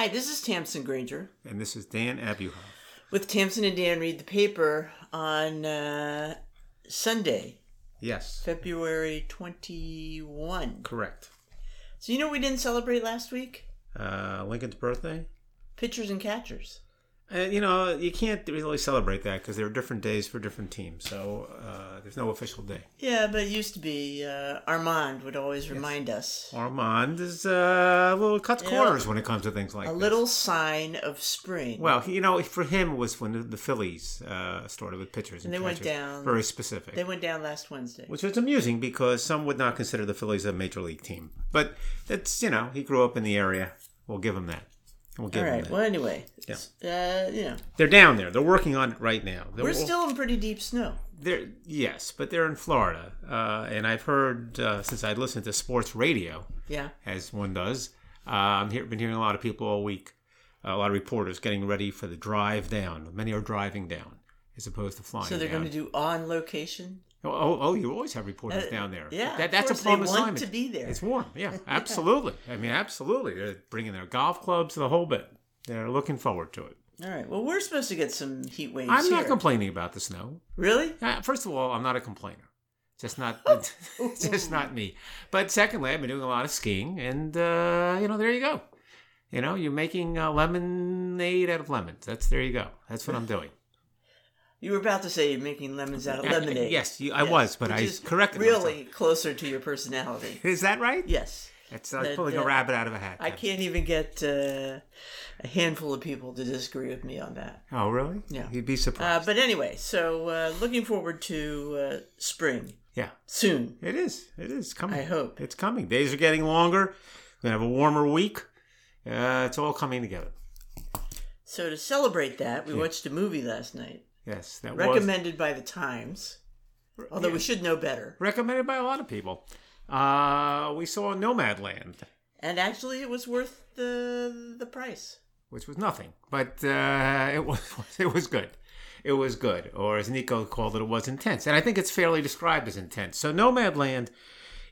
Hi, this is Tamsin Granger And this is Dan Abuhoff. with Tamsin and Dan Read the Paper on uh, Sunday, Yes, February 21. correct. So, you know what we didn't celebrate last week? Uh, Lincoln's birthday. Pitchers and catchers. Uh, you know, you can't really celebrate that because there are different days for different teams. So uh, there's no official day. Yeah, but it used to be uh, Armand would always remind us. Armand is uh, a little cuts Yeah. corners when it comes to things like A this. little sign of spring. Well, you know, for him it was when the, the Phillies uh, started with pitchers and, And they went down- Very specific. they went down last Wednesday. which was amusing because some would not consider the Phillies a major league team. But that's you know he grew up in the area. We'll give him that. We'll All right. Well, anyway, Yeah. uh, you know, They're down there. They're working on it right now. They're, we're still in pretty deep snow. they're yes, but they're in Florida, uh, and I've heard uh, since I listened to sports radio Yeah. as one does. Uh, I've been hearing a lot of people all week, a lot of reporters getting ready for the drive down. Many are driving down as opposed to flying. So they're down. going to do on location. Oh, oh, oh, you always have reporters Uh, down there. yeah, that, that's a plum assignment. to be there. It's warm. Yeah, absolutely. I mean, absolutely. They're bringing their golf clubs, the whole bit. They're looking forward to it. All right. Well, we're supposed to get some heat waves I'm not complaining about the snow. Really? Uh, First of all, I'm not a complainer. Just not, just not me. But secondly, I've been doing a lot of skiing, and uh, you know, there you go. You know, you're making uh, lemonade out of lemons. That's there you go. That's what I'm doing. You were about to say you're making lemons out of Uh, lemonade. yes, you, I Yes, was, but I corrected Really closer to your personality. Is that right? Yes. It's like That- pulling a rabbit out of a hat. I can't even get uh, a handful of people to disagree with me on that. Oh, really? Yeah. You'd be Uh, surprised. but anyway, so uh, looking forward to uh, spring yeah, soon. it is. It is coming. I hope. It's coming. Days are getting longer. We're going to have a warmer week. Uh, it's all coming together. So to celebrate that, we watched a movie last night, Yes, that was recommended by the Times. Although we should know better. recommended by a lot of people. Uh, we saw Nomadland, And actually, it was worth the the price. which was nothing, but uh, it was it was good. It was good, or as Nico called it, it was intense, and I think it's fairly described as intense. So Nomadland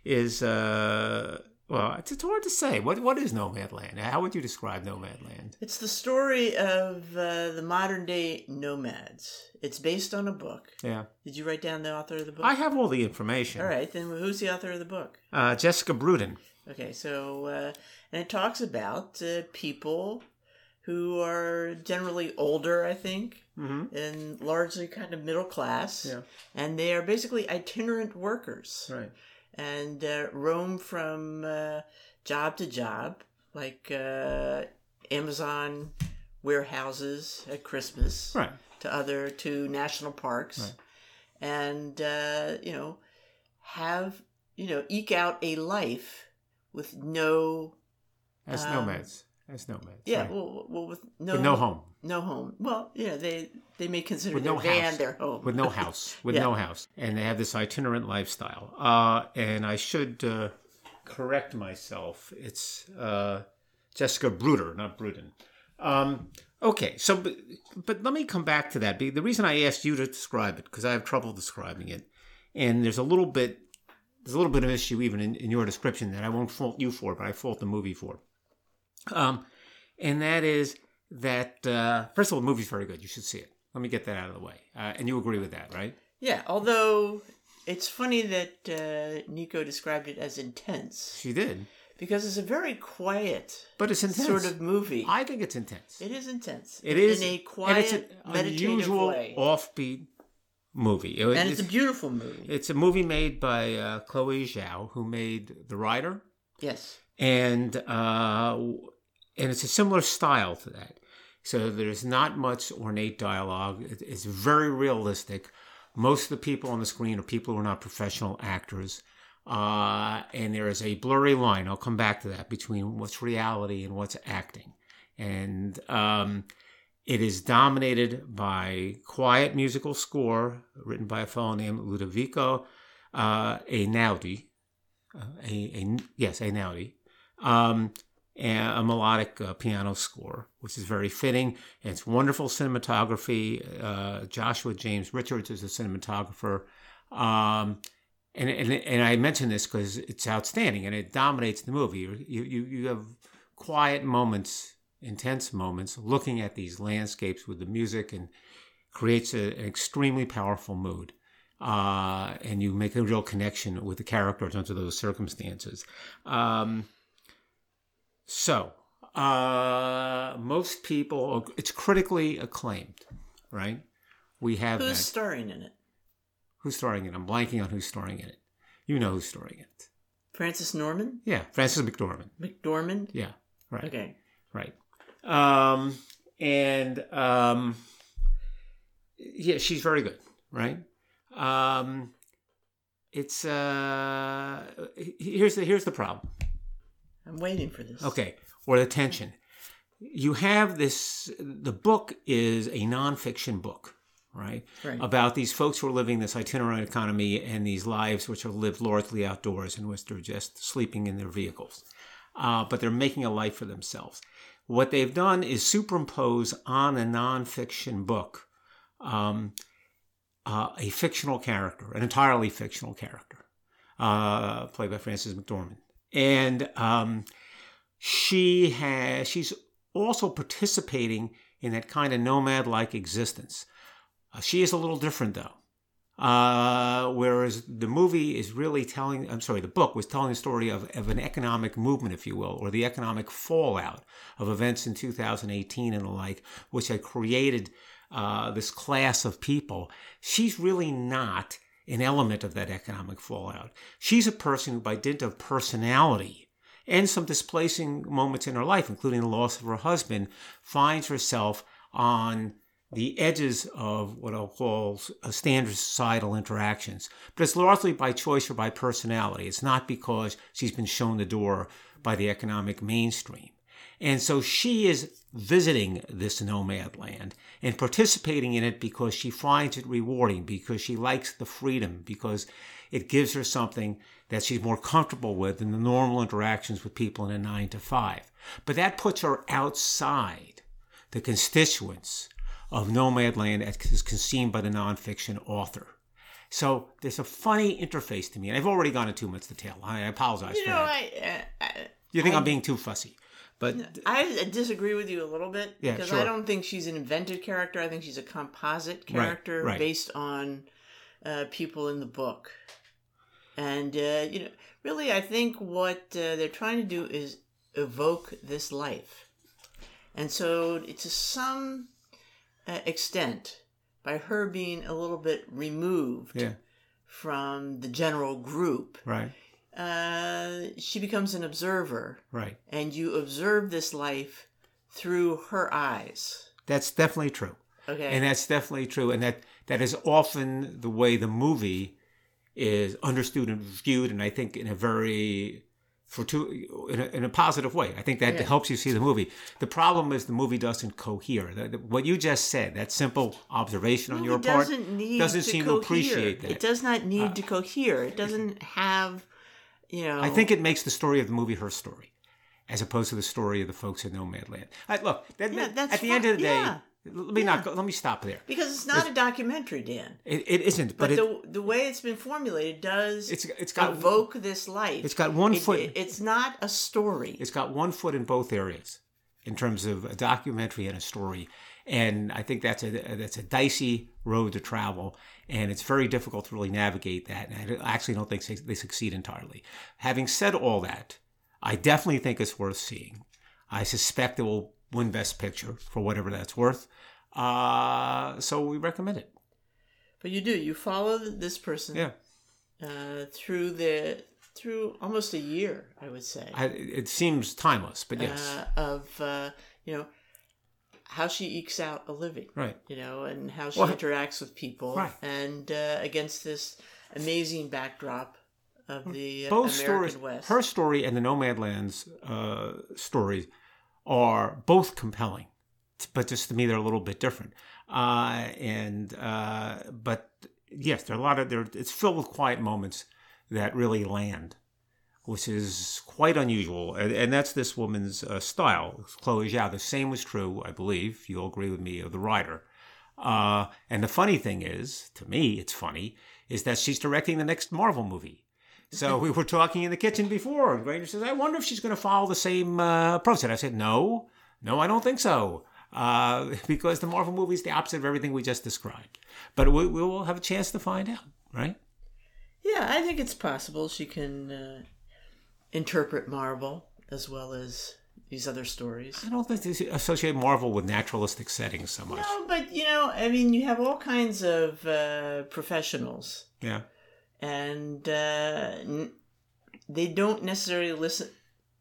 is uh, well, it's, it's hard to say. What what is Nomadland? How would you describe Nomadland? It's the story of uh, the modern day nomads. It's based on a book. Yeah, Did you write down the author of the book? I have all the information. All right, then who's the author of the book? Uh, Jessica Bruden. Okay, so uh, and it talks about uh, people who are generally older, I think, Mm-hmm. and largely kind of middle class, Yeah. and they are basically itinerant workers Right. And uh, roam from uh, job to job, like uh, Amazon warehouses at Christmas Right. to other to national parks, Right. and uh, you know have you know eke out a life with no As Um, nomads. As nomads. yeah right. well, well with no With no home. no home well yeah they they may consider With their no van house. their home with no house, with Yeah. no house, and they have this itinerant lifestyle. Uh, and I should uh, correct myself. It's uh, Jessica Bruder, not Bruden. Um, okay, so but, but let me come back to that. The reason I asked you to describe it because I have trouble describing it, and there's a little bit there's a little bit of issue even in, in your description that I won't fault you for, but I fault the movie for. Um, and that is that uh, first of all, the movie's very good. You should see it. Let me get that out of the way. Uh, and you agree with that, right? yeah although it's funny that uh, Nico described it as intense She did, because it's a very quiet but it's intense. sort of movie I think it's intense. it is intense It is in a and quiet it's an meditative unusual way offbeat movie. It- and it's a beautiful movie it's a movie made by uh, Chloe Zhao, who made The Rider, yes and uh, and it's a similar style to that. So there's not much ornate dialogue. It's very realistic. Most of the people on the screen are people who are not professional actors. Uh, and there is a blurry line, I'll come back to that, between what's reality and what's acting. And um, it is dominated by quiet musical score written by a fellow named Ludovico uh, Einaudi. Uh, a, a, yes, Einaudi. Um, a melodic uh, piano score, which is very fitting. And it's wonderful cinematography. Uh, Joshua James Richards is a cinematographer. Um, and, and, and I mention this because it's outstanding and it dominates the movie. You, you, you have quiet moments intense moments looking at these landscapes with the music and creates a, an extremely powerful mood. Uh, and you make a real connection with the characters under those circumstances. Um, so, uh, most people, it's critically acclaimed, right? We have Who's that. starring in it? Who's starring in it? I'm blanking on who's starring in it. You know who's starring in it. Francis Norman? Yeah, Frances McDormand. McDormand? Yeah, right. Okay. Right. Um, and um, yeah, she's very good, right? Um, it's uh, here's the here's the problem. I'm waiting for this. Okay, or the tension. You have this. The book is a nonfiction book, right? Right. About these folks who are living this itinerant economy and these lives which are lived largely outdoors, in which they're just sleeping in their vehicles, uh, but they're making a life for themselves. What they've done is superimpose on a nonfiction book um, uh, a fictional character, an entirely fictional character, uh, played by Frances McDormand, and um, she has she's also participating in that kind of nomad-like existence. Uh, she is a little different though. Uh, whereas the movie is really telling, I'm sorry, the book was telling the story of, of an economic movement, if you will, or the economic fallout of events in 2018 and the like, which had created uh, this class of people. She's really not an element of that economic fallout. She's a person who, by dint of personality and some displacing moments in her life, including the loss of her husband, finds herself on the edges of what I'll call standard societal interactions. But it's largely by choice or by personality. It's not because she's been shown the door by the economic mainstream. And so she is visiting this nomad land and participating in it because she finds it rewarding, because she likes the freedom, because it gives her something that she's more comfortable with than the normal interactions with people in a nine to five. But that puts her outside the constituents of Nomadland as conceived by the nonfiction author. So there's a funny interface to me, and I've already gone into too much detail. I apologize You for know, that. I, uh, I, you think I- I'm being too fussy, but I disagree with you a little bit Yeah, because sure. I don't think she's an invented character. I think she's a composite character right. based on uh, people in the book. And uh, you know, really, I think what uh, they're trying to do is evoke this life, and so to some uh, extent, by her being a little bit removed yeah, from the general group, right, uh, she becomes an observer right. and you observe this life through her eyes. That's definitely true. Okay. And that's definitely true. And that, that is often the way the movie is understood and viewed. And I think in a very, fortu- in a, in a positive way. I think that Yeah. helps you see the movie. The problem is the movie doesn't cohere. The- the- what you just said, that simple observation on your part, doesn't need doesn't seem cohere. to appreciate that. Uh, It does not need to cohere. It doesn't have, you know. I think it makes the story of the movie her story, as opposed to the story of the folks in Nomadland. I, look, that, Yeah, that- at the end of the day, Yeah. let me not go, let me stop there. because it's not a documentary, Dan. It, it isn't, but, But it, the the way it's been formulated does It's- it's got- evoke this life. it's got one It- foot- it- it's not a story. it's got one foot in both areas in terms of a documentary and a story and i think that's a that's a dicey road to travel and it's very difficult to really navigate that and i actually don't think they succeed entirely. Having said all that i definitely think it's worth seeing. I suspect it will win best picture for whatever that's worth. Uh, so we recommend it. But you do. You follow this person yeah. uh, through the through almost a year, I would say. I, it seems timeless but yes. Uh, of uh, you know how she ekes out a living, right you know, and how she Well, interacts with people, right. and uh, against this amazing backdrop of the both American stories, West. her story and the Nomadland's uh, story, are both compelling, but just to me they're a little bit different. Uh, and uh, but yes, there are a lot of there. It's filled with quiet moments that really land, which is quite unusual, and, and that's this woman's uh, style, Chloe Zhao. The same was true, I believe. You'll agree with me of the Rider. Uh, and the funny thing is, to me, it's funny, is that she's directing the next Marvel movie. So we were talking in the kitchen before, and Granger says, "I wonder if she's going to follow the same uh, approach." And I said, "No, No, I don't think so. Uh, because the Marvel movie is the opposite of everything we just described. But we, we will have a chance to find out, right? Yeah, I think it's possible she can uh, interpret Marvel as well as these other stories. I don't think they associate Marvel with naturalistic settings so much. No, but you know, I mean, you have all kinds of uh, professionals, Yeah. and uh, n- they don't necessarily listen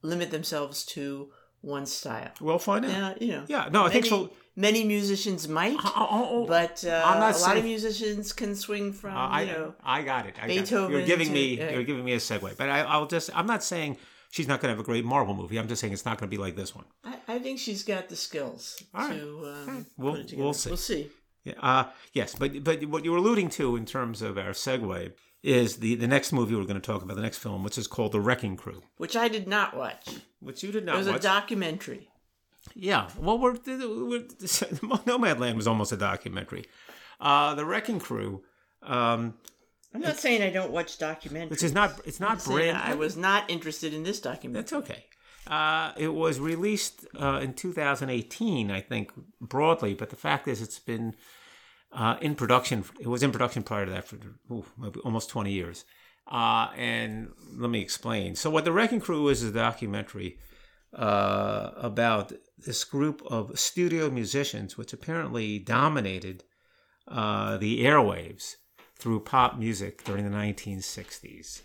limit themselves to one style. We'll find out. Yeah, you know. Yeah, no, I think so. Many musicians might, Oh, oh, oh, but uh, I'm not a lot of musicians can swing from Uh, I, you know. I got it. I got it. You're giving to- me. uh, you're giving me a segue. But I, I'll just. I'm not saying she's not going to have a great Marvel movie. I'm just saying it's not going to be like this one. I, I think she's got the skills All right. to um, We'll- we'll see. We'll see. Yeah, uh, yes, but but what you were alluding to in terms of our segue is the the next movie we're going to talk about, the next film, which is called The Wrecking Crew, Which I did not watch. which you did not. It was watch. a documentary. yeah, well, we're, we're Nomadland was almost a documentary. Uh, the Wrecking Crew, um, I'm not saying I don't watch documentaries. which is not it's not saying brand. I was not interested in this documentary. That's okay. Uh, it was released uh, in 2018, I think, broadly. But the fact is, it's been uh, in production. It was in production prior to that for ooh, almost 20 years. Uh, and let me explain. So, what the Wrecking Crew is is a documentary uh, about this group of studio musicians, which apparently dominated uh, the airwaves through pop music during the 1960s.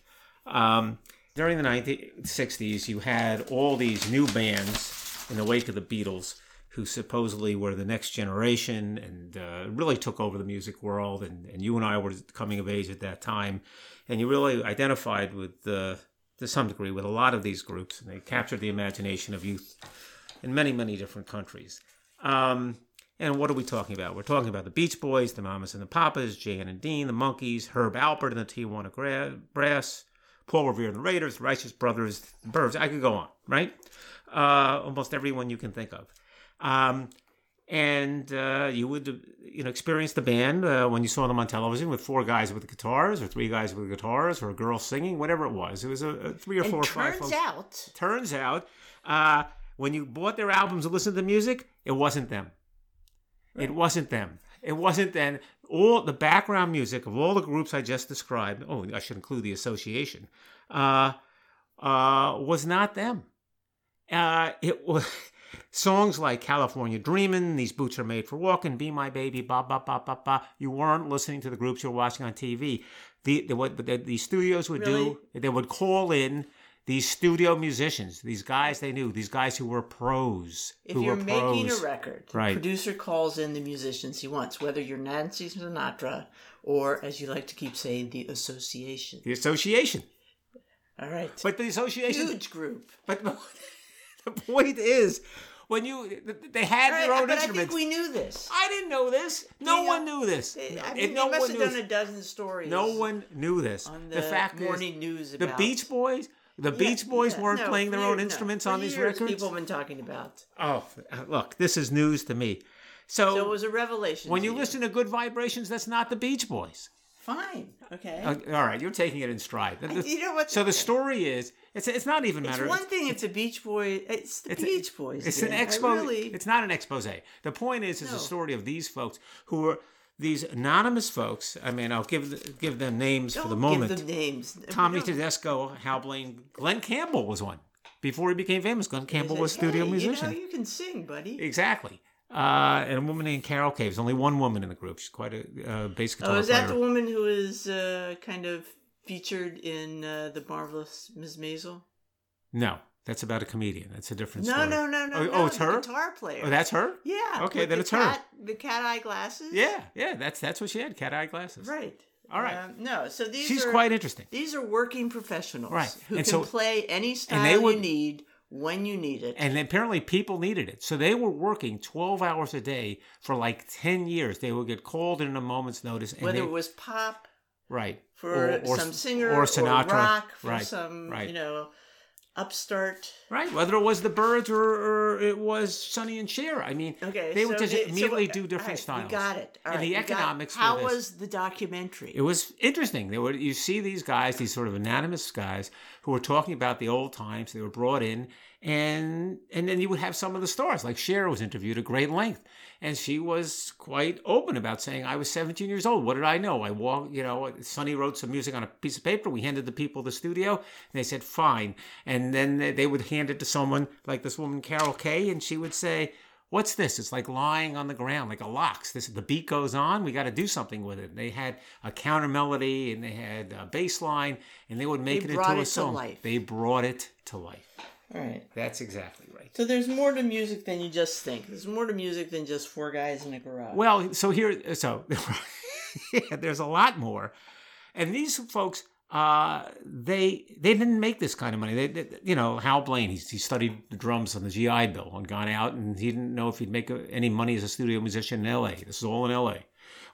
Um, during the 1960s, you had all these new bands in the wake of the Beatles who supposedly were the next generation and uh, really took over the music world. And, and you and I were coming of age at that time. And you really identified with, uh, to some degree, with a lot of these groups. And they captured the imagination of youth in many, many different countries. Um, and what are we talking about? We're talking about the Beach Boys, the Mamas and the Papas, Jan and Dean, the Monkees, Herb Alpert and the Tijuana Gra- Brass, Paul Revere and the Raiders, Righteous Brothers, the Byrds. I could go on, right? Uh, almost everyone you can think of. Um, and uh, you would, you know, experience the band uh, when you saw them on television with four guys with guitars, or three guys with guitars, or a girl singing, whatever it was. It was a, a three or And four five. turns folks. out, Turns out, uh, when you bought their albums and listened to the music, it wasn't them. It wasn't them. It wasn't then all the background music of all the groups I just described. Oh, I should include the association. Uh, uh, was not them. Uh, it was songs like California Dreamin', These Boots Are Made for Walking, Be My Baby, ba ba ba ba ba. You weren't listening to the groups you were watching on TV. The, the what the, the studios would Really? do, they would call in these studio musicians, these guys they knew, these guys who were pros. if who you're were making pros. a record, the Right. producer calls in the musicians he wants, whether you're Nancy Sinatra or, as you like to keep saying, the association. the association. All right. But the association, Huge group. but the point is, when you they had their own but I think we knew this. I didn't know this. No You one knew this. I mean, no they must one have done this. a dozen stories. No one knew this. on the, the fact morning is, news the Beach Boys, the Yeah, Beach Boys yeah, weren't no, playing their own years- instruments on these records. People have been talking about. Oh, uh, look, this is news to me. So, So it was a revelation. when to you listen to Good Vibrations, that's not the Beach Boys. Fine, okay. Uh, all right, you're taking it in stride. The- you know what? so the story is, it's it's not even it's matter. one thing if the Beach Boys. It's the It's Beach Boys. It's an I expo. Really, It's not an expose. The point is, it's No. a story of these folks who are these anonymous folks. I mean, I'll give give them names don't for the moment. give them names. Tommy Tedesco, Hal Blaine, Glen Campbell was one. Before he became famous, Glen Campbell They was a studio hey, musician. You know, you can sing, buddy. Exactly. Uh, and a woman named Carol Caves. Only one woman in the group. She's quite a uh, bass guitar Oh, is player. that the woman who is uh, kind of featured in uh, the marvelous Ms. Maisel? No, that's about a comedian. That's a different No, story. no, no, no. Oh, no, oh, it's her? Guitar player. Oh, that's her. yeah. Okay, then the it's her. The cat eye glasses. Yeah, yeah. That's that's what she had. Cat eye glasses. Right. All right. Um, no, so these She's are quite interesting. these are working professionals, Right. Who And can so- play any style they would- you need when you need it. And apparently people needed it. So they were working 12 hours a day for like 10 years. They would get called in a moment's notice. And Whether they, it was pop right. for Or- or- some singer or Sinatra. rock for Right, some right. you know upstart. Right. Whether it was the Byrds or, or it was Sonny and Cher. I mean, Okay, they would just they- immediately what- do different right, styles. We got it. All and right, the economics How was the documentary? It was interesting. There were you see these guys, these sort of anonymous guys who were talking about the old times. They were brought in, and and then you would have some of the stars like Cher was interviewed at great length and she was quite open about saying I was 17 years old. What did I know? I walked you know Sonny wrote some music on a piece of paper. We handed the people the studio and they said fine. And then they would hand it to someone like this woman Carol Kaye and she would say What's this? It's like lying on the ground, like a locks. This the beat goes on. We got to do something with it. They had a counter melody and they had a bass line, and they would make They it brought into a it to song. life. They brought it to life. All right. That's exactly right. So there's more to music than you just think. There's more to music than just four guys in a garage. Well, so here, so yeah, there's a lot more, and these folks, uh, they they didn't make this kind of money. They, they- you know, Hal Blaine, he, he studied the drums on the GI Bill and gone out, and he didn't know if he'd make any money as a studio musician in L.A. This is all in L.A.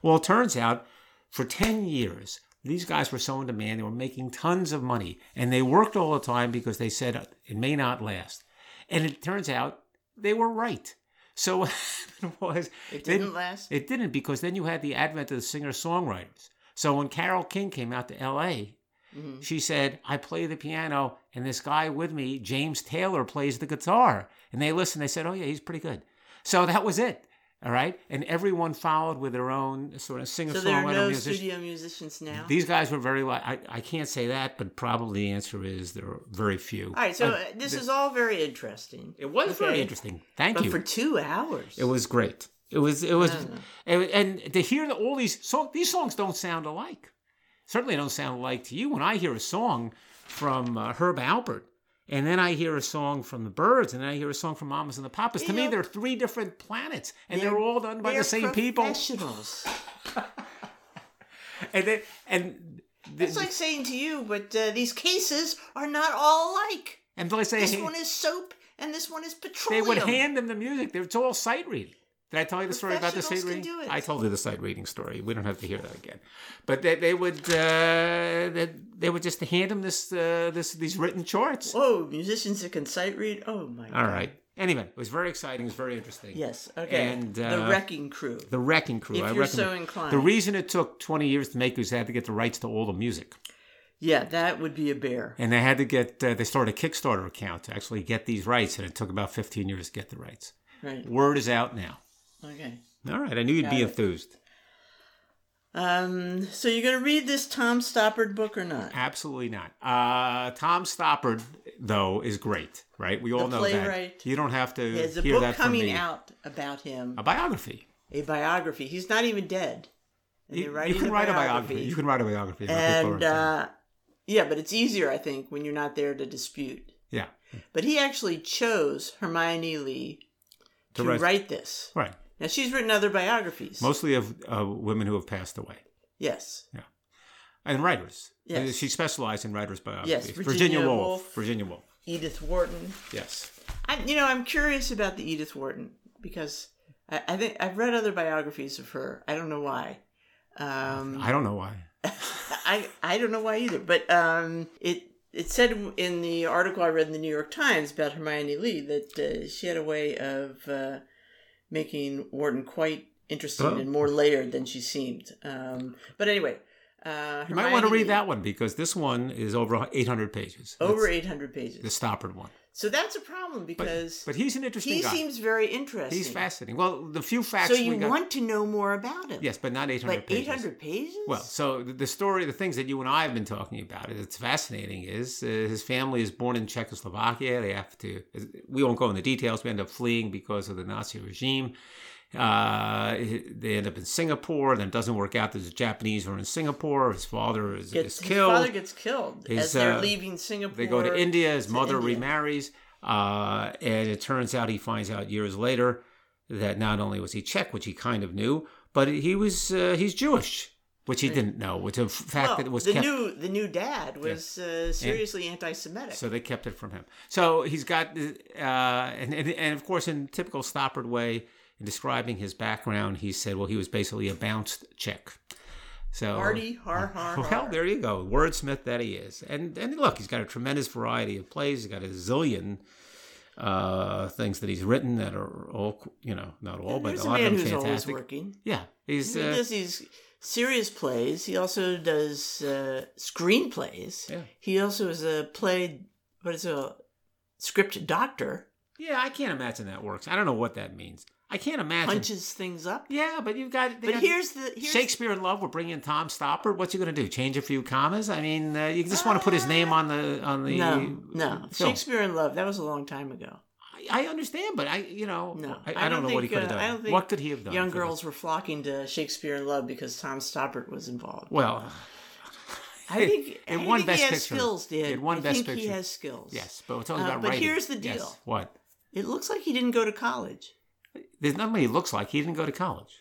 Well, it turns out, for ten years. These guys were so in demand; they were making tons of money, and they worked all the time because they said it may not last. And it turns out they were right. So what happened was it didn't last. it didn't because then you had the advent of the singer songwriters. So when Carole King came out to L.A., Mhm. she said, "I play the piano, and this guy with me, James Taylor, plays the guitar." And they listened. They said, "Oh yeah, he's pretty good." So that was it. All right, and everyone followed with their own sort of singer So there are songwriter no musician. studio musicians now. These guys were very. Li- I I can't say that, but probably the answer is there are very few. All right. So Uh, this th- is all very interesting. It was very interesting. Thank But you. for two hours. It was great. It was it was I don't know. and, and to hear that all these songs these songs don't sound alike. Certainly don't sound alike to you when I hear a song from uh, Herb Alpert and then I hear a song from the Byrds and then I hear a song from Mamas and the Papas. To me they're three different planets and they're, they're- all done by the same people. professionals. And then and the, It's like saying to you, but uh, these cases are not all alike. and they say This one is soap and this one is petroleum. they would hand them the music. It's all sight reading. Did I tell you the story about the sight reading? can do it. I told you the sight reading story. We don't have to hear that again. But they, they would uh, they, they would just hand them this uh, this these written charts. Whoa, musicians that can sight read. Oh my All god. right. Anyway, it was very exciting. It was very interesting. Yes. Okay. And, the uh, Wrecking Crew. The Wrecking Crew. If I you're so inclined. The reason it took 20 years to make was they had to get the rights to all the music. yeah, that would be a bear. And they had to get, uh, they started a Kickstarter account to actually get these rights, and it took about 15 years to get the rights. Right. Word is out now. Okay. All right. I knew you'd Got be it. enthused. Um. So you're gonna read this Tom Stoppard book or not? Absolutely not. Uh, Tom Stoppard, though, is great, right? We all know playwright. that. You don't have to There's a hear book that from coming me. out about him. A biography. A biography. He's not even dead. And You, they're you can write a biography. You can write a biography. about people and uh, yeah, but it's easier, I think, when you're not there to dispute. yeah, But he actually chose Hermione Lee to, To write- write this. right. Now she's written other biographies. Mostly of uh, women who have passed away yes. Yeah. And writers. Yes. Uh, She specialized in writers' biographies. Yes, Virginia, Virginia Woolf. Woolf. Virginia Woolf. Edith Wharton. Yes. I, you know, I'm curious about the Edith Wharton because I, I think I've read other biographies of her. I don't know why. Um, I don't know why. I I don't know why either, but um, it it said in the article I read in the New York Times about Hermione Lee that uh, she had a way of uh, making Wharton quite interesting Oh. and more layered than she seemed. Um, but anyway, uh, You might want to read that one because this one is over 800 pages. over That's 800 pages. the Stoppard one. So that's a problem because but he's an interesting he guy. seems very interesting. he's fascinating. Well, the few facts So you we got. want to know more about him? yes, but not 800 but pages. 800 pages? Well, so the- the story, the things that you and I have been talking about, it's fascinating. Is uh, his family is born in Czechoslovakia. They have to. We won't go into details. We end up fleeing because of the Nazi regime. Uh, they end up in Singapore. Then it doesn't work out. There's a Japanese who are in Singapore. His father is, Gets, is his killed. father gets killed His, as they're uh, leaving Singapore. They go to India. His to mother India. remarries, uh, and it turns out he finds out years later that not only was he Czech, which he kind of knew, but he was uh, he's Jewish, which he didn't know. Which a fact Well, that it was the kept. new the new dad was uh, seriously anti-Semitic. so they kept it from him. So he's got, uh, and, and and of course, in typical Stoppard way, in describing his background, he said, well, he was basically a bounced Czech. So Hardy, har har har. Well, there you go, wordsmith that he is. And and look, he's got a tremendous variety of plays. He's got a zillion uh, things that he's written that are all, you know, not all, but There's a a lot man of them who's always working. Yeah, he's He uh, does these serious plays. He also does uh, screenplays. Yeah. He also is a play. What is it? a script doctor Yeah, I can't imagine that works. I don't know what that means. I can't imagine. punches things up. Yeah, but you've got. But got here's the here's, Shakespeare in Love. We're bringing Tom Stoppard. What's he going to do? Change a few commas? I mean, uh, you just want to put his name on the on the No, no. film. Shakespeare in Love. That was a long time ago. I, I understand, but I, you know, No, I, I, don't, know what he could have uh, done. I don't think what could he have done? Young girls this? were flocking to Shakespeare in Love because Tom Stoppard was involved. Well, I think, it I won think Best he has Picture. skills, Dan. It won I Best think he has skills. yes, but it's all Uh, about but writing. here's the Yes. deal. What? It looks like he didn't go to college. There's not what he looks like. He didn't go to college.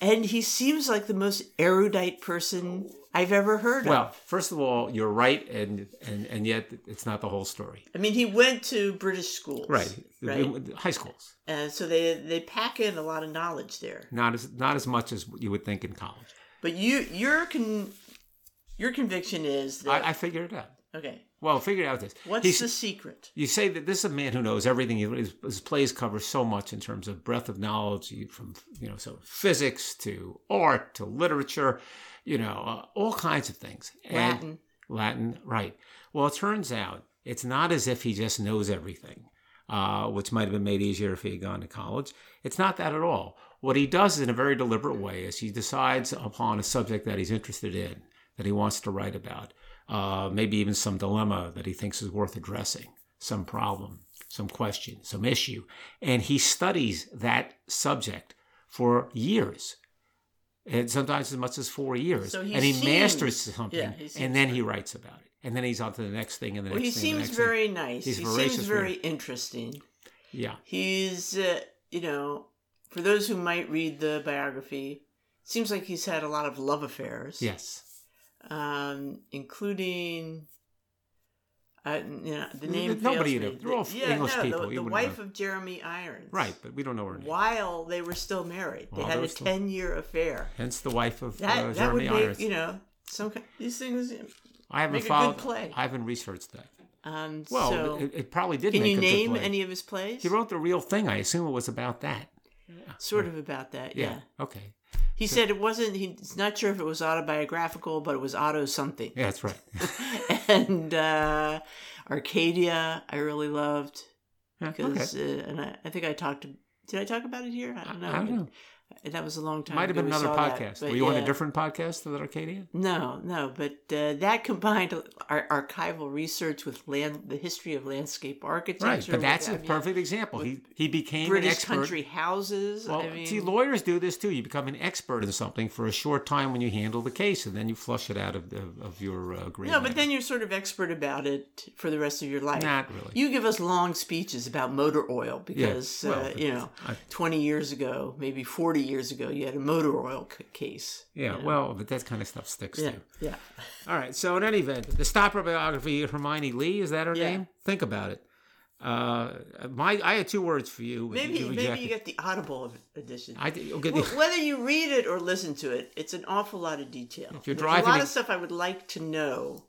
And he seems like the most erudite person I've ever heard Well, of. first of all, you're right, and and and yet it's not the whole story. I mean, he went to British schools. Right. Right. High schools. And so they they pack in a lot of knowledge there. Not as not as much as you would think in college. But you your con your conviction is that I, I figured it out. Okay. Well, figure out this. What's He's- the secret? You say that this is a man who knows everything. His, his plays cover so much in terms of breadth of knowledge, from you know, so physics to art to literature, you know, uh, all kinds of things. And Latin. Latin, right? Well, it turns out it's not as if he just knows everything, uh, which might have been made easier if he had gone to college. It's not that at all. What he does in a very deliberate way is he decides upon a subject that he's interested in, that he wants to write about, uh, maybe even some dilemma that he thinks is worth addressing, some problem, some question, some issue, and he studies that subject for years. And sometimes as much as four years, So he and he seems- masters something, yeah, he and then he writes about it, and then he's on to the next thing, and the Well, next he thing. the seems next thing. very nice. He's he seems very interesting. yeah. He's, uh, you know, for those who might read the biography, seems like he's had a lot of love affairs. Yes. Um, including, uh, you know, the name. Nobody fails. They're all yeah, English no, people. The, the wife know. of Jeremy Irons. Right, but we don't know her name. While they were still married, they While had a ten-year affair. Hence the wife of That uh, that would Jeremy make Irons. you know some ki- these things. I haven't make a good followed. play. I haven't researched that. Um, Well, so it, it probably did. can you name any of his plays? He wrote the real thing. I assume it was about that. sort of about that. Yeah. yeah. Okay. He said it wasn't. He's not sure if it was autobiographical, but it was auto something. Yeah, that's right. and uh, Arcadia, I really loved because, okay. uh, and I, I think I talked. Did I talk about it here? I don't know. I don't know. That was a long time. Might have been another that, podcast. but Were you on a different podcast with Arcadia? No, no, but uh, that combined our archival research with land, the history of landscape architecture. Right, but that's with, a I mean, perfect example. He he became an British expert. country houses. Well, I mean, see, lawyers do this too. You become an expert in something for a short time when you handle the case, and then you flush it out of the, of your uh, grade. no, but then you're sort of expert about it for the rest of your life. Not really. You give us long speeches about motor oil because well, uh, you know, I- 20 years ago, maybe 40 years ago, you had a motor oil c- case. yeah, well, but that kind of stuff sticks Yeah, too. yeah. All right. So in any event, the Stoppard biography of Hermione Lee is that her Yeah. name? Think about it. Uh, my I had two words for you. Maybe you maybe you get the Audible edition. I think- okay, Well, Whether you read it or listen to it, it's an awful lot of detail. If you're There's driving a lot it- of stuff I would like to know,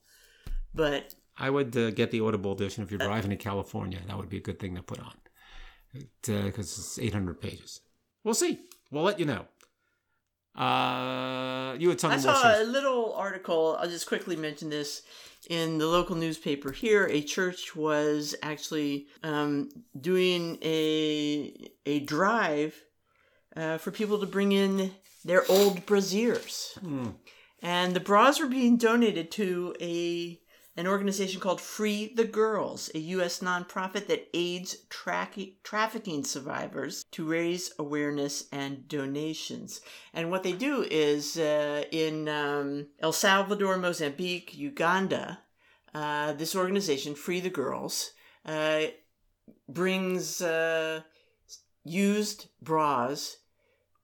but I would uh, get the Audible edition if you're driving to California. That would be a good thing to put on because it's 800 pages. We'll see. We'll let you know. Uh, you had I something more. saw a little article. I'll just quickly mention this in the local newspaper here. A church was actually um, doing a a drive uh, for people to bring in their old braziers, Hmm. and the bras were being donated to a an organization called Free the Girls, a U.S. nonprofit that aids tracking, trafficking survivors to raise awareness and donations. And what they do is uh, in um, El Salvador, Mozambique, Uganda, uh, this organization, Free the Girls, uh, brings uh, used bras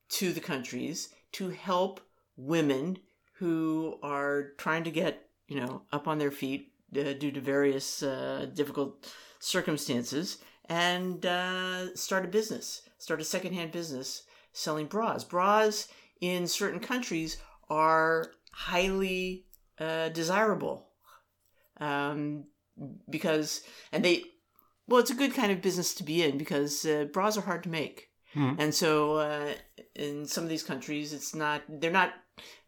to the countries to help women who are trying to get you know up on their feet uh, due to various uh, difficult circumstances and uh, start a business start a secondhand business selling bras. Bras in certain countries are highly uh, desirable um, because and they well it's a good kind of business to be in because uh, bras are hard to make. Hmm. and so uh, in some of these countries it's not they're not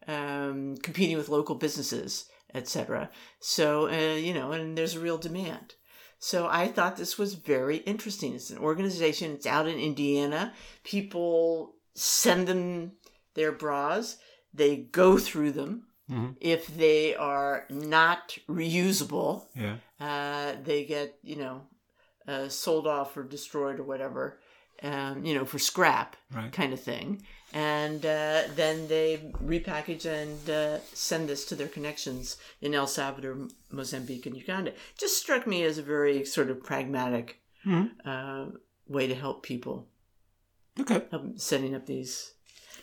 um, competing with local businesses etc so uh, you know and there's a real demand So I thought this was very interesting. It's an organization. It's out in Indiana. People send them their bras. They go through them. Mhm. If they are not reusable, Yeah. uh, they get you know uh, sold off or destroyed or whatever, um, you know, for scrap Right. kind of thing. And uh, then they repackage and uh, send this to their connections in El Salvador, Mozambique, and Uganda. Just struck me as a very sort of pragmatic Mhm. uh, way to help people, Okay. help setting up these,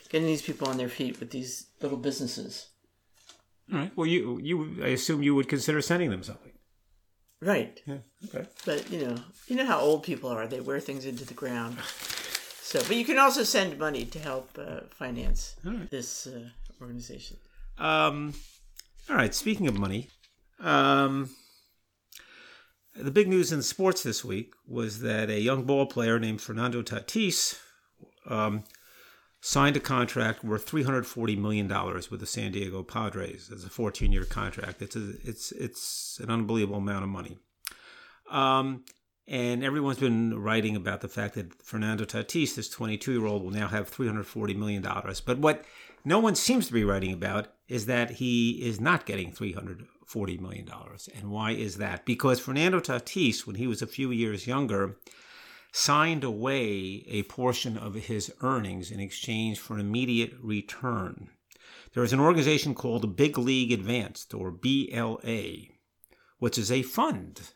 getting these people on their feet with these little businesses. All right. Well, you you I assume you would consider sending them something. Right. Yeah. Okay. But you know, you know how old people are; they wear things into the ground. So, but you can also send money to help uh, finance right. this uh, organization. Um, all right. Speaking of money, um, the big news in sports this week was that a young ball player named Fernando Tatis um, signed a contract worth three hundred forty million dollars with the San Diego Padres as a fourteen year contract. It's a, it's it's an unbelievable amount of money. Um, and everyone's been writing about the fact that Fernando Tatis, this 22 year old, will now have $340 million. But what no one seems to be writing about is that he is not getting $340 million. And why is that? Because Fernando Tatis, when he was a few years younger, signed away a portion of his earnings in exchange for an immediate return. There is an organization called Big League Advanced, or BLA, which is a fund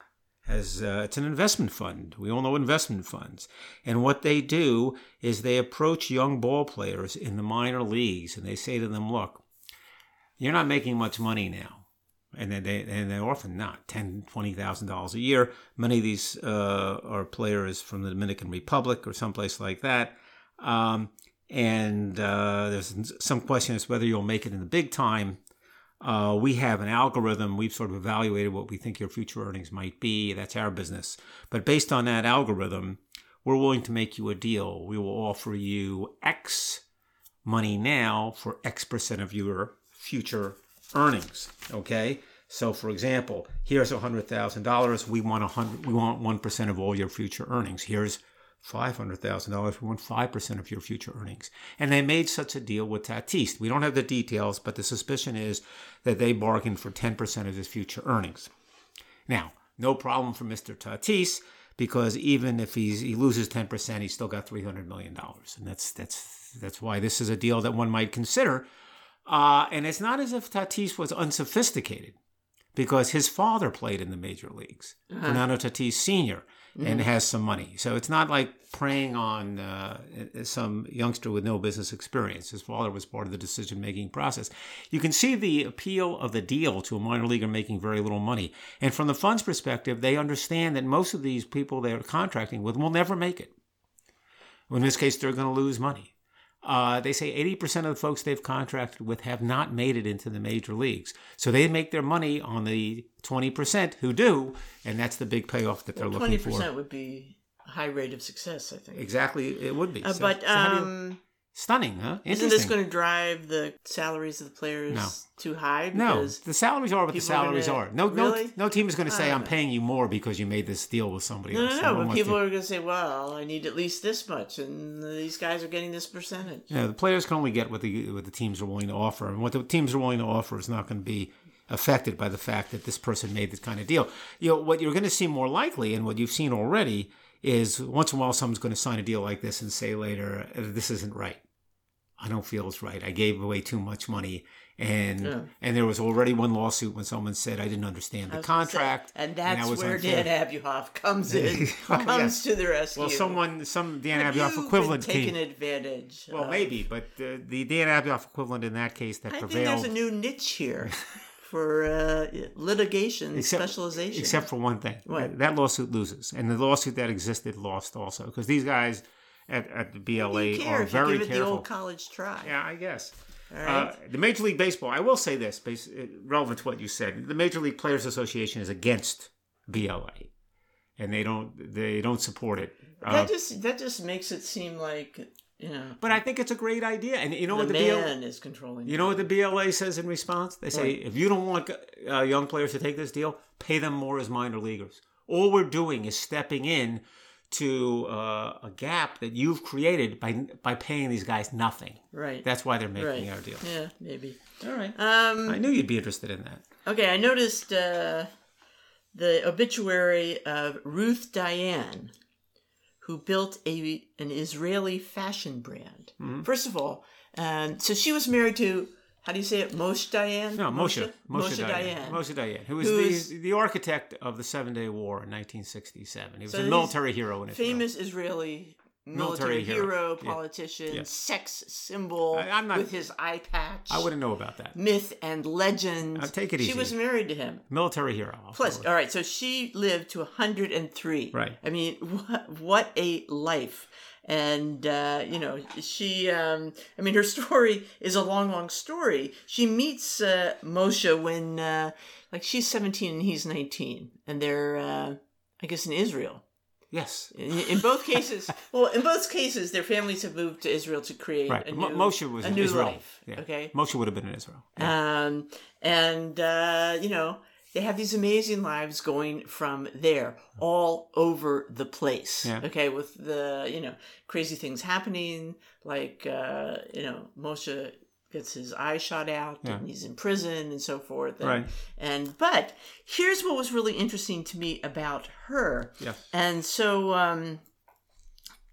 as uh, it's an investment fund. We all know investment funds. And what they do is they approach young ball players in the minor leagues and they say to them, look, you're not making much money now. And they, and they're often not ten, twenty thousand dollars a year. Many of these uh, are players from the Dominican Republic or someplace like that. Um, and uh, there's some question as whether you'll make it in the big time. Uh, we have an algorithm. We've sort of evaluated what we think your future earnings might be. That's our business. But based on that algorithm, we're willing to make you a deal. We will offer you X money now for X percent of your future earnings. Okay. So, for example, here's a hundred thousand dollars. We want a hundred. We want one percent of all your future earnings. Here's five hundred thousand dollars. We want five percent of your future earnings. And they made such a deal with Tatis. We don't have the details, but the suspicion is that they bargained for ten percent of his future earnings. Now, no problem for Mr. Tatis because even if he's, he loses ten percent, he's still got three hundred million dollars, and that's that's that's why this is a deal that one might consider. Uh, and it's not as if Tatis was unsophisticated because his father played in the major leagues, Fernando Tatis Sr., and has some money. So it's not like preying on uh, some youngster with no business experience. His father was part of the decision making process. You can see the appeal of the deal to a minor leaguer making very little money. And from the fund's perspective, they understand that most of these people they're contracting with will never make it. In this case, they're going to lose money. Uh, they say 80% of the folks they've contracted with have not made it into the major leagues. So they make their money on the 20% who do, and that's the big payoff that they're Twenty looking for. 20% would be a high rate of success, I think. Exactly, it would be. Uh, So- but so how do you- um, stunning, huh? isn't this going to drive the salaries of the players No. too high? No, the salaries are what the salaries are. No, Really? no, no team is going to say, Uh, "I'm paying you more because you made this deal with somebody no, else." no, No no. But people to- are going to say, "Well, I need at least this much," and these guys are getting this percentage. Yeah, the players can only get what the what the teams are willing to offer, and what the teams are willing to offer is not going to be affected by the fact that this person made this kind of deal. You know, what you're going to see more likely, and what you've seen already, is once in a while someone's going to sign a deal like this and say later, "This isn't right. I don't feel it's right. I gave away too much money." And Yeah. and there was already one lawsuit when someone said I didn't understand the I was gonna say, contract, and that's that where unfair. Dan Abioff comes in, Oh, comes yes. to the rescue. Well, someone, some Dan Have you equivalent been taken came. advantage. Well, of? maybe, but uh, the Dan Abioff equivalent in that case that I think prevailed. there's a new niche here for uh, litigation except, specialization. Except for one thing. What? That, that lawsuit loses. And the lawsuit that existed lost also. Because these guys at, at the BLA are very give it the careful. old college try. Yeah, I guess. All Uh, the Major League Baseball, I will say this, uh, relevant to what you said. The Major League Players Association is against BLA. And they don't they don't support it. Uh, that just that just makes it seem like know but I think it's a great idea. And you know the what the BLA man is controlling. You know what the BLA says in response? They say What? if you don't want uh, young players to take this deal, pay them more as minor leaguers. All we're doing is stepping in to uh, a gap that you've created by by paying these guys nothing. Right. That's why they're making right. our deal. Yeah, maybe. All right. Um, I knew you'd be interested in that. Okay, I noticed uh, the obituary of Ruth Diane, who built a an Israeli fashion brand. Mm-hmm. First of all, um, so she was married to how do you say it, Moshe Diane? No, Moshe. Moshe, Diane. Moshe Dayan, who was Who the, is- the architect of the Seven Day War in 1967. He was So a military hero in Israel. Famous Israeli Military military, hero. hero, politician, Yeah. sex symbol I- I'm not- with his eye patch. I wouldn't know about that. myth and legend. Uh, take it easy. She was married to him. Military hero. I'll Plus, all right, so she lived to 103. Right. I mean, what, what a life. And, uh, you know, she, um, I mean, her story is a long, long story. She meets uh, Moshe when, uh, like, she's 17 and he's 19. And they're, uh, I guess, in Israel. Yes. In, in both cases, well, in both cases, their families have moved to Israel to create Right. a Mo- new, Moshe was a in new Israel. life. Yeah. Okay. Moshe would have been in Israel. Um, and, uh, you know, they have these amazing lives going from there all over the place. Yeah. Okay. With the, you know, crazy things happening, like, uh, you know, Moshe gets his eye shot out Yeah. and he's in prison and so forth. And, Right. And, but here's what was really interesting to me about her. Yeah. And so, um,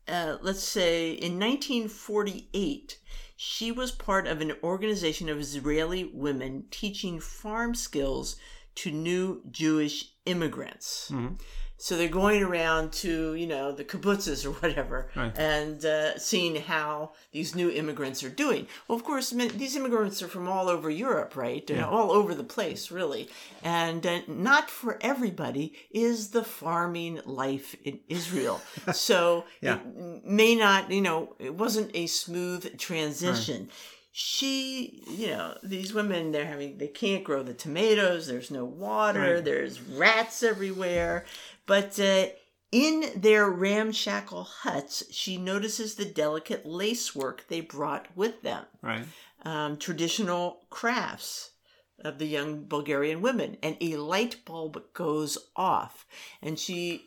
uh, let's say in 1948, she was part of an organization of Israeli women teaching farm skills to new Jewish immigrants. Mhm. So they're going around to, you know, the kibbutzes or whatever Right. and uh, seeing how these new immigrants are doing. Well, of course, these immigrants are from all over Europe, right? They're Yeah. all over the place, really. And uh, not for everybody is the farming life in Israel. so Yeah. it may not, you know, it wasn't a smooth transition. She, you know, these women, they're having, they can't grow the tomatoes. There's no water. Right. There's rats everywhere. But uh, in their ramshackle huts, she notices the delicate lacework they brought with them, Right. um, traditional crafts of the young Bulgarian women, and a light bulb goes off, and she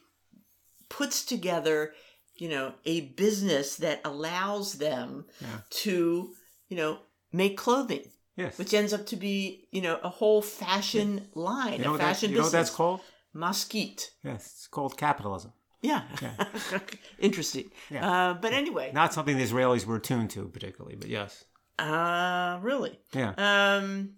puts together, you know, a business that allows them Yeah. to, you know, make clothing. Yes. Which ends up to be, you know, a whole fashion line, you know, a what that, fashion you know what business. that's called? Maskit. Yes. It's called capitalism. Yeah. Interesting. Yeah. Uh, but anyway, Not something the Israelis were attuned to particularly, but yes. uh, really. Yeah. Um,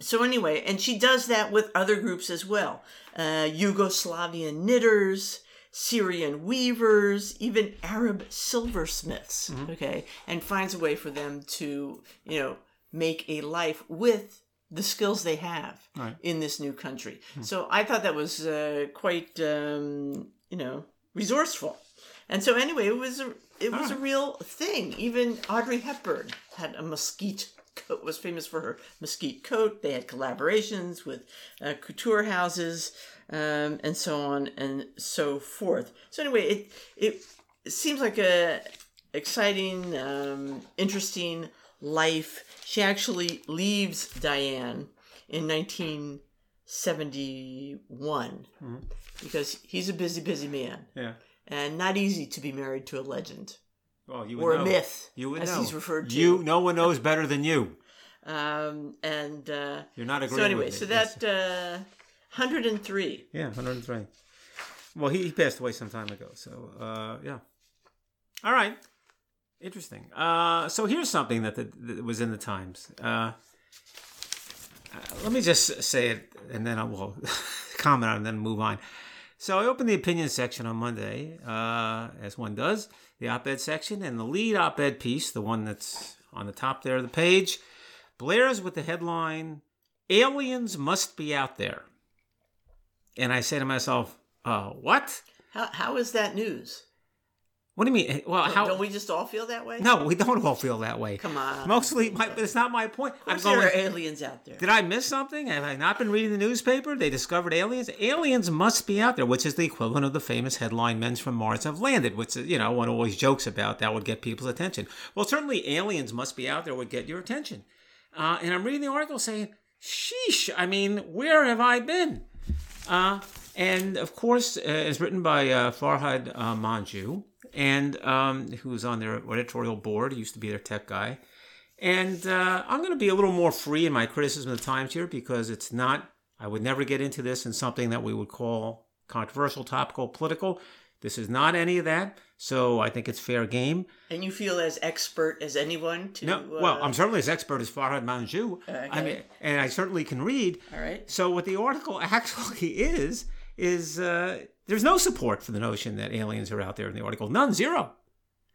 so anyway, and she does that with other groups as well. Uh, Yugoslavian knitters, Syrian weavers, even Arab silversmiths. Okay, and finds a way for them to, you know, make a life with the skills they have Right. in this new country. So I thought that was uh, quite, um, you know, resourceful. And so anyway, it was a it was a real thing. Even Audrey Hepburn had a Maskit coat. Was famous for her Maskit coat. They had collaborations with uh, couture houses um, and so on and so forth. So anyway, it it, it seems like a exciting, um, interesting life. She actually leaves Diane in 1971 because he's a busy, busy man Yeah. and not easy to be married to a legend Well, you would or a know. myth, You would as know. he's referred to. You, no one knows better than you. Um, and uh, You're not agreeing so anyway, so that uh, 103. Yeah, 103. Well, he, he passed away some time ago. So, uh, yeah. All right. Interesting. Uh, so here's something that, the, that was in the Times. Uh, uh, let me just say it, and then I will comment on it and then move on. So I opened the opinion section on Monday, uh, as one does, the op-ed section, and the lead op-ed piece, the one that's on the top there of the page, blares with the headline, Aliens Must Be Out There. And I say to myself, uh, what? How, how is that news? What do you mean? Well, how? Don't we just all feel that way? No, we don't all feel that way. Come on. Mostly, my, it's not my point. I'm course there are aliens out there. Did I miss something? Have I not been reading the newspaper? They discovered aliens. Aliens must be out there, which is the equivalent of the famous headline "Men from Mars have landed," which you know one always jokes about. That would get people's attention. Well, certainly aliens must be out there would get your attention. Uh, and I'm reading the article saying, "Sheesh! I mean, where have I been?" Uh, and of course, uh, it's written by uh, Farhad uh, Manjoo, and um, who's on their editorial board. He used to be their tech guy. And uh, I'm going to be a little more free in my criticism of the Times here because it's not, I would never get into this in something that we would call controversial, topical, political. This is not any of that. So I think it's fair game. And you feel as expert as anyone to. No, well, I'm certainly as expert as Farhad Manjoo. Okay. I mean, and I certainly can read. All right. So what the article actually is is uh, there's no support for the notion that aliens are out there in the article. None, zero.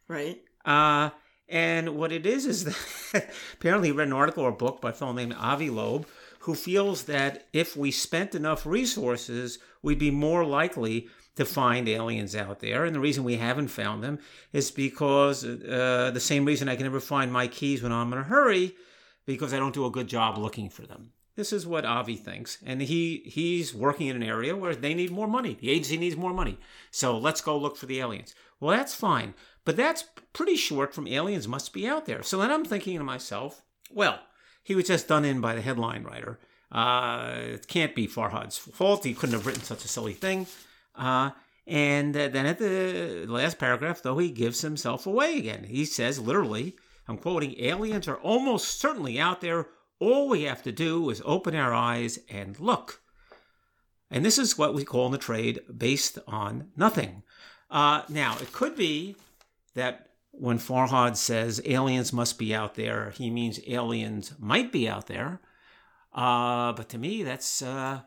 Right. Uh, and what it is is that apparently he read an article or a book by a fellow named Avi Loeb, who feels that if we spent enough resources, we'd be more likely to find aliens out there. And the reason we haven't found them is because uh, the same reason I can never find my keys when I'm in a hurry, because I don't do a good job looking for them. This is what Avi thinks, and he he's working in an area where they need more money. The agency needs more money, so let's go look for the aliens. Well, that's fine, but that's pretty short from aliens must be out there. So then I'm thinking to myself, well, he was just done in by the headline writer. Uh, it can't be Farhad's fault. He couldn't have written such a silly thing. Uh, and then at the last paragraph, though, he gives himself away again. He says, literally, I'm quoting, aliens are almost certainly out there all we have to do is open our eyes and look. And this is what we call in the trade based on nothing. Uh, now, it could be that when Farhad says aliens must be out there, he means aliens might be out there. Uh, but to me, that's uh,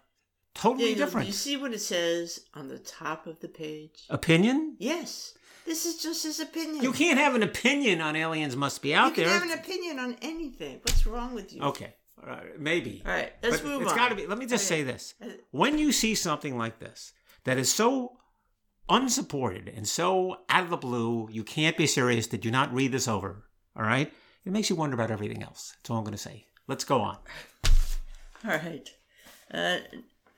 totally Yeah, different. You see what it says on the top of the page? Opinion? Yes. This is just his opinion. You can't have an opinion on aliens must be out there. You can have an opinion on anything. What's wrong with you? Okay, all right, maybe. All right, let's But move it's on. got to be. Let me just Okay. say this: when you see something like this that is so unsupported and so out of the blue, you can't be serious. Did you not read this over? All right, it makes you wonder about everything else. That's all I'm going to say. Let's go on. All right. Uh,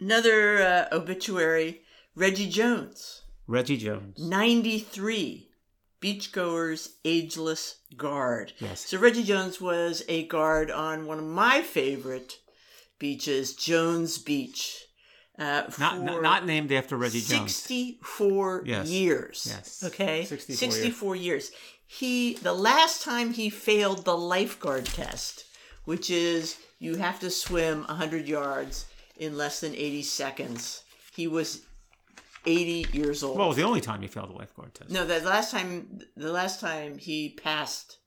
another uh, obituary Reggie Jones, Reggie Jones. 93. Beachgoers Ageless Guard. Yes. So Reggie Jones was a guard on one of my favorite beaches, Jones Beach. Uh, Not, for not not named after Reggie Jones. 64 Yes. years. Yes. Okay. 64 64 years. He the last time he failed the lifeguard test, which is you have to swim 100 yards in less than 80 seconds. He was 80 years old. Well, it was the only time he failed the lifeguard test. no, the last time the last time he passed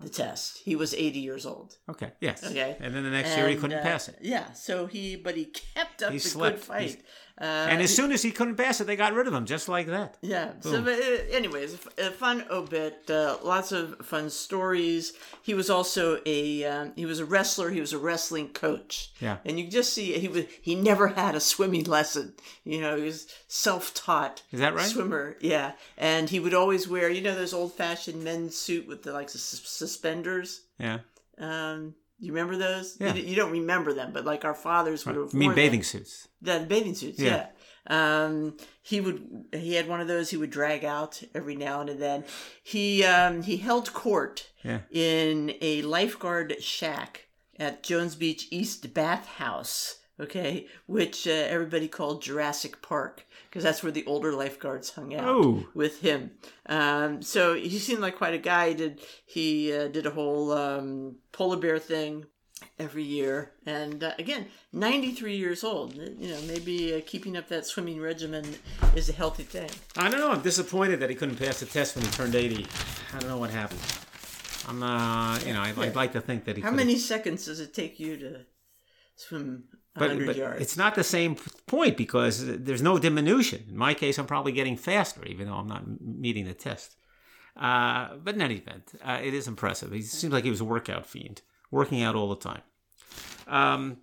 the test, he was 80 years old. Okay. Yes. Okay. And then the next year he couldn't uh, pass it. Yeah, so he but he kept up He the slept. good fight. He's- Uh, and as soon as he couldn't pass it, they got rid of him, just like that. Yeah. So, Boom. but, uh, anyways, a f- a fun obit. Uh, lots of fun stories. He was also a um, he was a wrestler. He was a wrestling coach. Yeah. And you just see he was he never had a swimming lesson. You know, he was self taught. Is that right? Swimmer. Yeah. And he would always wear you know those old fashioned men's suit with the like sus- suspenders. Yeah. Um, you remember those? Yeah. You, you don't remember them, but like our fathers would have. You mean worn them. bathing suits? The bathing suits, Yeah. yeah. Um, he would he had one of those he would drag out every now and then. He um, he held court Yeah. in a lifeguard shack at Jones Beach East Bath House. Okay, which uh, everybody called Jurassic Park because that's where the older lifeguards hung out Oh. with him. Um, so he seemed like quite a guy. He did he uh, did a whole um, polar bear thing every year, and uh, again, ninety three years old. You know, maybe uh, keeping up that swimming regimen is a healthy thing. I don't know. I'm disappointed that he couldn't pass the test when he turned 80. I don't know what happened. I'm, uh, you know, I'd, I'd like to think that he. How could've- many seconds does it take you to swim But, but it's not the same point because there's no diminution. In my case, I'm probably getting faster, even though I'm not meeting the test. Uh, but in any event, uh, it is impressive. He seems like he was a workout fiend, working out all the time. Um,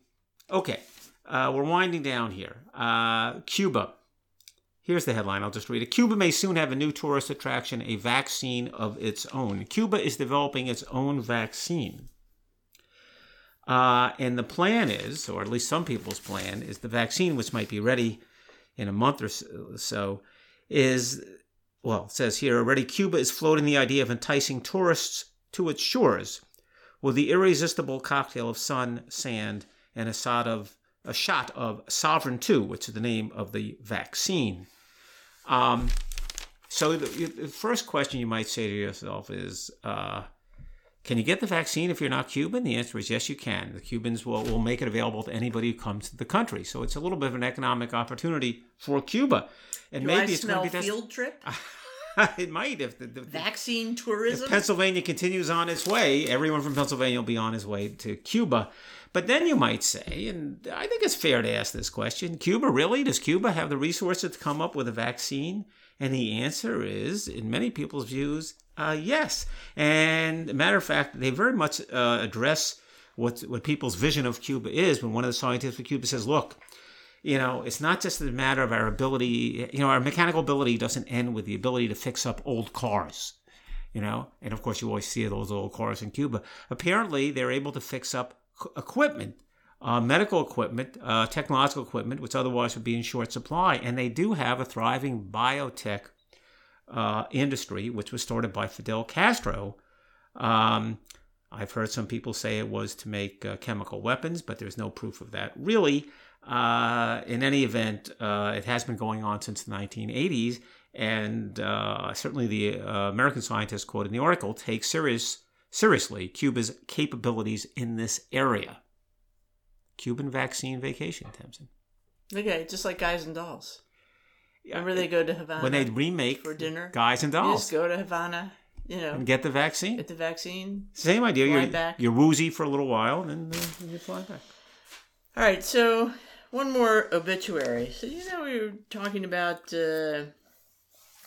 okay, uh, we're winding down here. Uh, Cuba. Here's the headline. I'll just read it. Cuba may soon have a new tourist attraction, a vaccine of its own. Cuba is developing its own vaccine. Uh, and the plan is, or at least some people's plan, is the vaccine, which might be ready in a month or so- is, well, it says here already Cuba is floating the idea of enticing tourists to its shores with the irresistible cocktail of sun, sand, and a shot of a shot of Soberana 2, which is the name of the vaccine. Um, so the, the, first question you might say to yourself is, uh, can you get the vaccine if you're not Cuban? The answer is yes, you can. The Cubans will, will make it available to anybody who comes to the country. So it's a little bit of an economic opportunity for Cuba. And Do maybe I it's going to be a field trip. it might if the, the vaccine tourism. If Pennsylvania continues on its way, everyone from Pennsylvania will be on his way to Cuba. But then you might say, and I think it's fair to ask this question: Cuba really does Cuba have the resources to come up with a vaccine? And the answer is, in many people's views, uh, yes. And matter of fact, they very much uh, address what what people's vision of Cuba is when one of the scientists of Cuba says, "Look, you know, it's not just a matter of our ability. You know, our mechanical ability doesn't end with the ability to fix up old cars." You know, and of course, you always see those old cars in Cuba. Apparently, they're able to fix up equipment uh, medical equipment, uh, technological equipment, which otherwise would be in short supply. And they do have a thriving biotech uh, industry, which was started by Fidel Castro. Um, I've heard some people say it was to make uh, chemical weapons, but there's no proof of that really. Uh, in any event, uh, it has been going on since the 1980s, and certainly the American scientists quoted in the article take serious seriously Cuba's capabilities in this area. Cuban vaccine vacation, Tamsin. Okay, just like Guys and Dolls. Remember they go to Havana when they remake for dinner. Guys and Dolls. Just go to Havana, you know, and get the vaccine. Get the vaccine. Same idea. You're back. you're woozy for a little while, and then uh, you fly back. All right. So one more obituary. So you know we were talking about uh,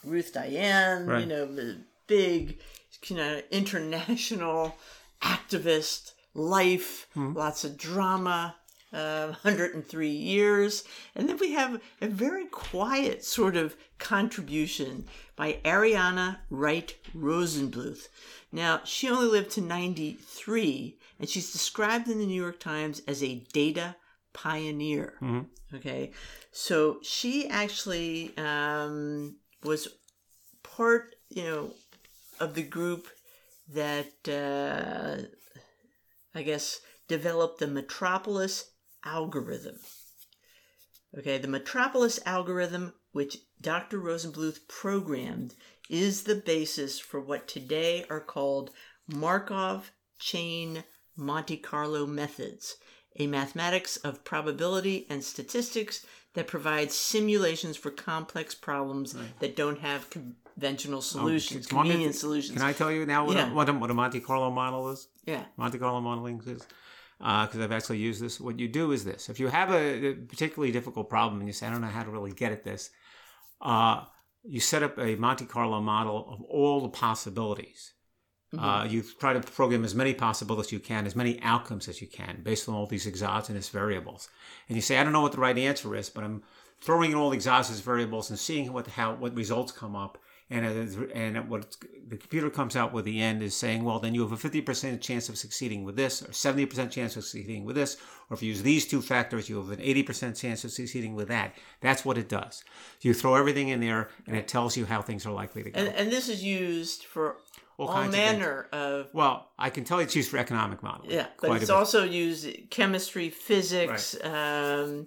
Ruth Diane. Right. You know the big, you know, international activist life, mm-hmm. lots of drama, uh, 103 years. And then we have a very quiet sort of contribution by Arianna Wright Rosenbluth. Now, she only lived to 93, and she's described in the New York Times as a data pioneer. Mm-hmm. Okay, so she actually um, was part, you know, of the group that uh, I guess, developed the Metropolis algorithm. Okay, the Metropolis algorithm, which Dr. Rosenbluth programmed, is the basis for what today are called Markov chain Monte Carlo methods, a mathematics of probability and statistics that provides simulations for complex problems right. that don't have conventional oh, solutions, oh, convenient to, solutions. Can I tell you now what, yeah. a, what, a, what a Monte Carlo model is? Yeah. Monte Carlo modeling is because uh, I've actually used this. What you do is this: if you have a, particularly difficult problem and you say, "I don't know how to really get at this," uh, you set up a Monte Carlo model of all the possibilities. Mm-hmm. Uh, you try to program as many possibilities as you can, as many outcomes as you can, based on all these exogenous variables. And you say, "I don't know what the right answer is, but I'm throwing in all the exogenous variables and seeing what how what results come up." And and what the computer comes out with the end is saying, well, then you have a 50% chance of succeeding with this, or 70% chance of succeeding with this, or if you use these two factors, you have an 80% chance of succeeding with that. That's what it does. You throw everything in there, and it tells you how things are likely to go. And, and this is used for all, all manner of, of, Well, I can tell you it's used for economic modeling. Yeah, but it's also used chemistry, physics. Right. Um,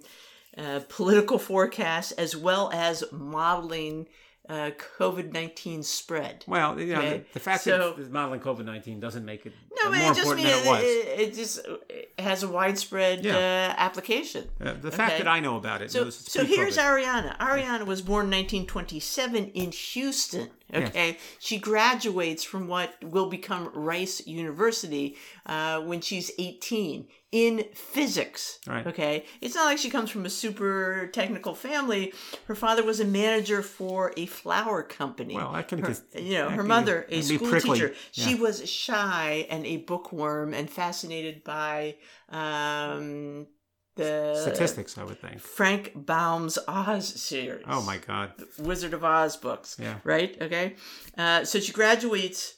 uh, political forecasts as well as modeling uh, COVID nineteen spread. Well, you know, okay? the, the, fact so, that modeling COVID nineteen doesn't make it no, more it important than it, it was. It, it, just it has a widespread yeah. uh, application. Uh, the fact that I know about it. So, so here's Arianna. Arianna was born in 1927 in Houston. Okay, she graduates from what will become Rice University uh, when she's 18 in physics. Right. Okay. It's not like she comes from a super technical family. Her father was a manager for a flower company. Well, I can her, just, you know, her mother, a school teacher. Yeah. She was shy and a bookworm and fascinated by um, the statistics, I would think. Frank Baum's Oz series. Oh my God. Wizard of Oz books. Yeah. Right? Okay. Uh, so she graduates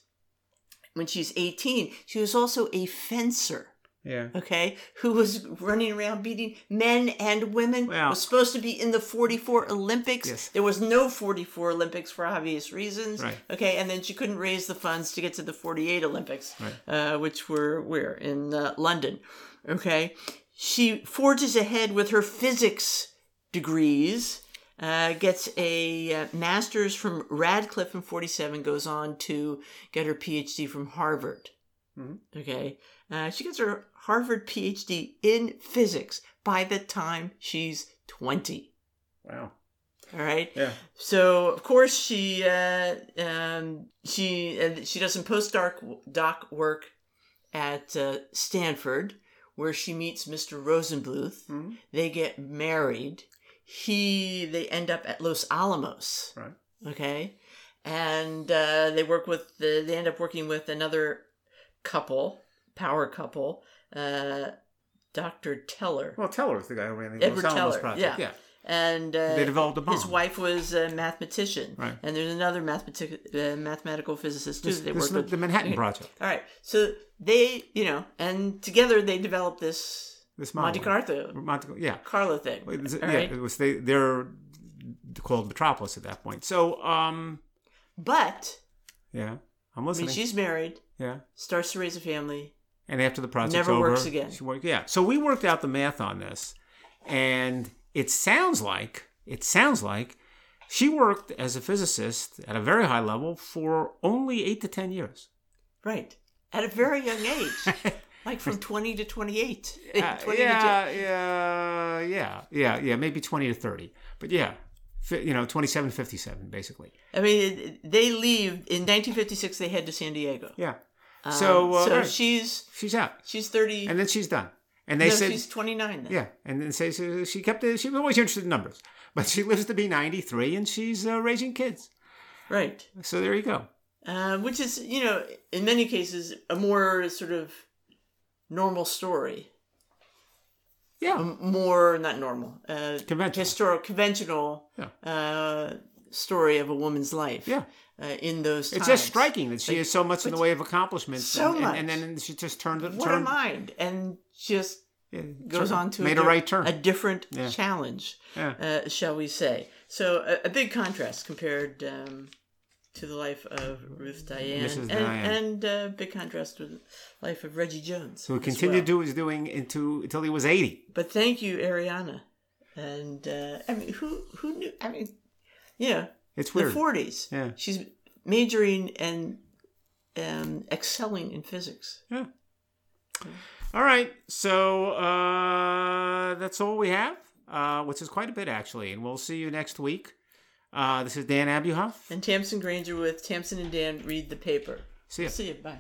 when she's 18. She was also a fencer. Yeah. Okay. Who was running around beating men and women. Well, was supposed to be in the 44 Olympics. Yes. There was no 44 Olympics for obvious reasons. Right. Okay. And then she couldn't raise the funds to get to the 48 Olympics, right. uh, which were where? In uh, London. Okay. She forges ahead with her physics degrees, uh, gets a uh, master's from Radcliffe in 47, goes on to get her PhD from Harvard. Mhm. Okay. Uh, she gets her Harvard PhD in physics by the time she's 20. Wow. All right. Yeah. So of course she uh, um, she uh, she does some postdoc doc work at uh, Stanford, where she meets Mr. Rosenbluth. Mhm. They get married. He they end up at Los Alamos. Right. Okay, and uh, they work with the, they end up working with another couple, power couple, uh, Dr. Teller, Well, Teller's the guy who ran the Edward Los Alamos Teller, project. yeah. And uh, They developed a bomb. his wife was a mathematician, Right. and there's another mathematic- uh, mathematical physicist too. This, that they this worked with. the Manhattan Okay. Project. All right, so they, you know, and together they developed this This Monte. Carlo, Monte, yeah. Carlo thing. It was- all yeah, right? it was they. They're called Metropolis at that point. So, um, But yeah, I'm listening. I mean, she's married, yeah, starts to raise a family. and after the project's Never over, works again. She worked, yeah. So we worked out the math on this, and it sounds like it sounds like she worked as a physicist at a very high level for only eight to ten years. Right. At a very young age. like from 20 to 28. Uh, 20 to yeah, yeah, yeah, yeah, yeah, maybe 20 to 30. But yeah, you know, 27, 57, basically. I mean, they leave in 1956. They head to San Diego. Yeah. Um, So, uh, so right. she's She's out. she's 30. And then she's done. And they no, said, she's 29 then. yeah. And then say so she kept it, she was always interested in numbers. But she lives to be 93 and she's uh, raising kids. Right. So there you go. Uh, which is, you know, in many cases, a more sort of normal story. Yeah. A more, not normal, uh, Conventional. historical, conventional Yeah. uh, story of a woman's life. Yeah. Uh, in those times. It's just striking that she has so much in the way of accomplishments. So and, and, much. and then she just turned it. What a turned, mind. And just yeah, goes on to made a, a, right turn. a different Yeah. challenge, Yeah. uh, shall we say. So a, a big contrast compared um, to the life of Ruth Diane, Mrs. and, Diane. and uh, big contrast with the life of Reggie Jones. as continued well. to do what he was doing into, until he was 80. But thank you, Arianna. And uh, I mean, who who knew? I mean, yeah, It's the forties. Yeah. she's majoring and um, excelling in physics. Yeah. All right. So uh, that's all we have, uh, which is quite a bit actually. And we'll see you next week. Uh, this is Dan Abuhoff. And Tamsin Granger with Tamsin and Dan read the paper. See ya. See you. Bye.